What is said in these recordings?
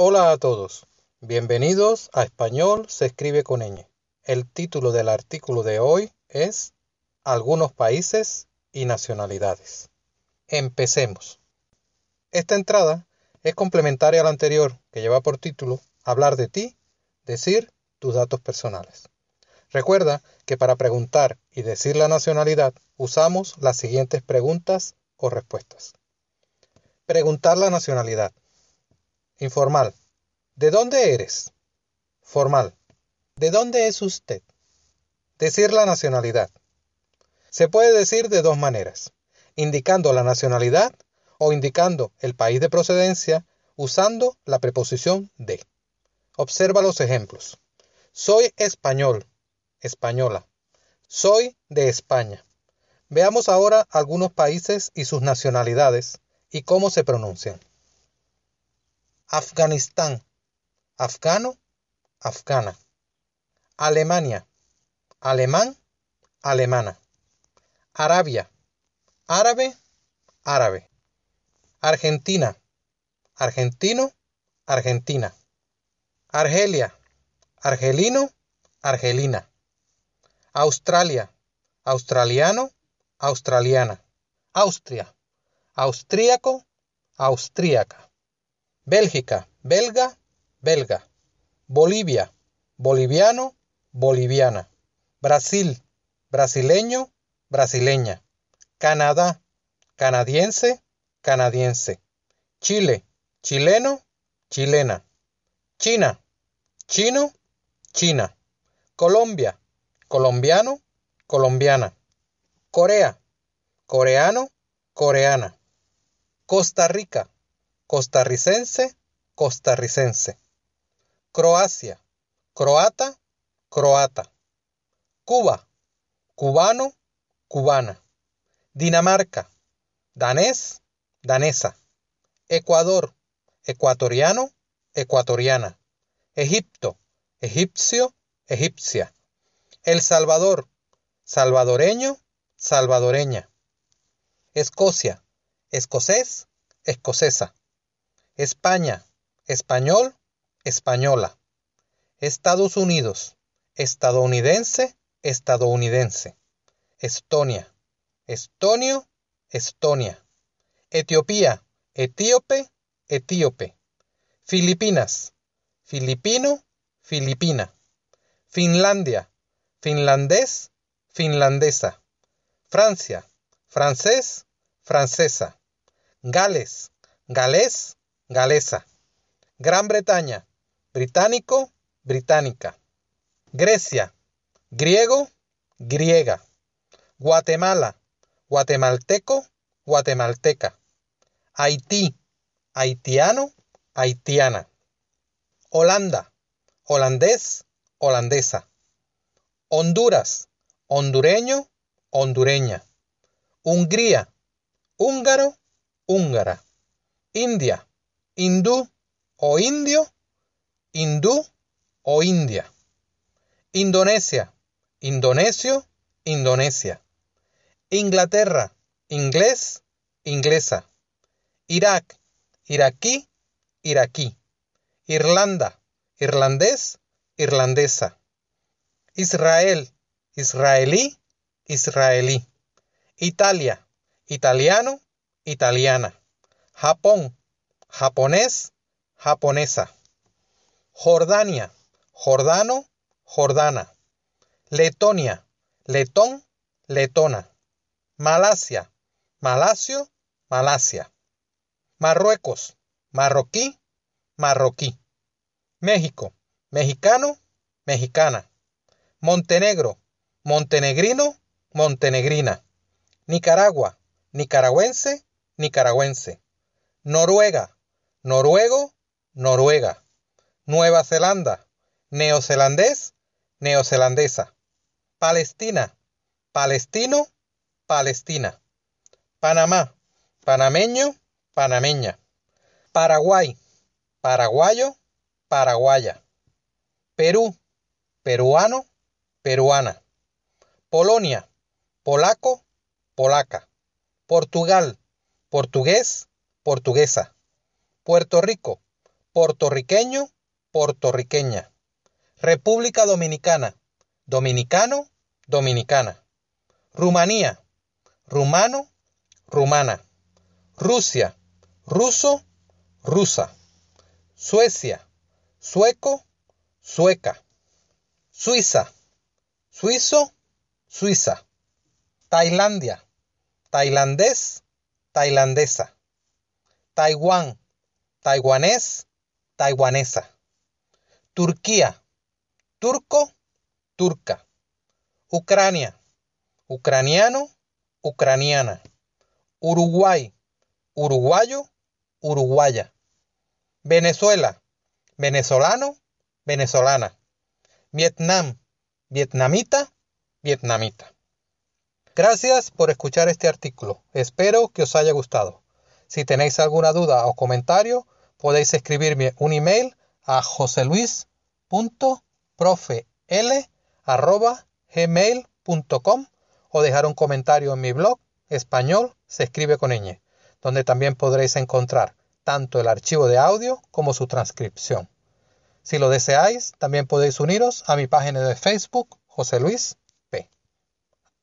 Hola a todos. Bienvenidos a Español se escribe con ñ. El título del artículo de hoy es Algunos países y nacionalidades. Empecemos. Esta entrada es complementaria a la anterior, que lleva por título Hablar de ti, decir tus datos personales. Recuerda que para preguntar y decir la nacionalidad usamos las siguientes preguntas o respuestas. Preguntar la nacionalidad. Informal. ¿De dónde eres? Formal. ¿De dónde es usted? Decir la nacionalidad. Se puede decir de dos maneras, indicando la nacionalidad o indicando el país de procedencia usando la preposición de. Observa los ejemplos. Soy español, española. Soy de España. Veamos ahora algunos países y sus nacionalidades y cómo se pronuncian. Afganistán, afgano, afgana. Alemania, alemán, alemana. Arabia, árabe, árabe. Argentina, argentino, argentina. Argelia, argelino, argelina. Australia, australiano, australiana. Austria, austríaco, austríaca. Bélgica, belga, belga. Bolivia, boliviano, boliviana. Brasil, brasileño, brasileña. Canadá, canadiense, canadiense. Chile, chileno, chilena. China, chino, china. Colombia, colombiano, colombiana. Corea, coreano, coreana. Costa Rica, costarricense, costarricense. Croacia, croata, croata. Cuba, cubano, cubana. Dinamarca, danés, danesa. Ecuador, ecuatoriano, ecuatoriana. Egipto, egipcio, egipcia. El Salvador, salvadoreño, salvadoreña. Escocia, escocés, escocesa. España, español, española. Estados Unidos, estadounidense, estadounidense. Estonia, estonio, estonia. Etiopía, etíope, etíope. Filipinas, filipino, filipina. Finlandia, finlandés, finlandesa. Francia, francés, francesa. Gales, galés, galesa. Gran Bretaña, británico, británica. Grecia, griego, griega. Guatemala, guatemalteco, guatemalteca. Haití, haitiano, haitiana. Holanda, holandés, holandesa. Honduras, hondureño, hondureña. Hungría, húngaro, húngara. India, hindú o indio, hindú o india. Indonesia, indonesio, Indonesia. Inglaterra, inglés, inglesa. Irak, iraquí, iraquí. Irlanda, irlandés, irlandesa. Israel, israelí, israelí. Italia, italiano, italiana. Japón, japonés, japonesa. Jordania, jordano, jordana. Letonia, letón, letona. Malasia, malasio, malasia. Marruecos, marroquí, marroquí. México, mexicano, mexicana. Montenegro, montenegrino, montenegrina. Nicaragua, nicaragüense, nicaragüense. Noruega, noruego, noruega. Nueva Zelanda, neozelandés, neozelandesa. Palestina, palestino, palestina. Panamá, panameño, panameña. Paraguay, paraguayo, paraguaya. Perú, peruano, peruana. Polonia, polaco, polaca. Portugal, portugués, portuguesa. Puerto Rico, puertorriqueño, puertorriqueña. República Dominicana, dominicano, dominicana. Rumanía, rumano, rumana. Rusia, ruso, rusa. Suecia, sueco, sueca. Suiza, suizo, suiza. Tailandia, tailandés, tailandesa. Taiwán, taiwanés, taiwanesa. Turquía, turco, turca. Ucrania, ucraniano, ucraniana. Uruguay, uruguayo, uruguaya. Venezuela, venezolano, venezolana. Vietnam, vietnamita, vietnamita. Gracias por escuchar este artículo. Espero que os haya gustado. Si tenéis alguna duda o comentario, podéis escribirme un email a joseluis.profel.gmail.com o dejar un comentario en mi blog español se escribe con ñ, donde también podréis encontrar tanto el archivo de audio como su transcripción. Si lo deseáis, también podéis uniros a mi página de Facebook, José Luis P.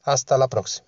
Hasta la próxima.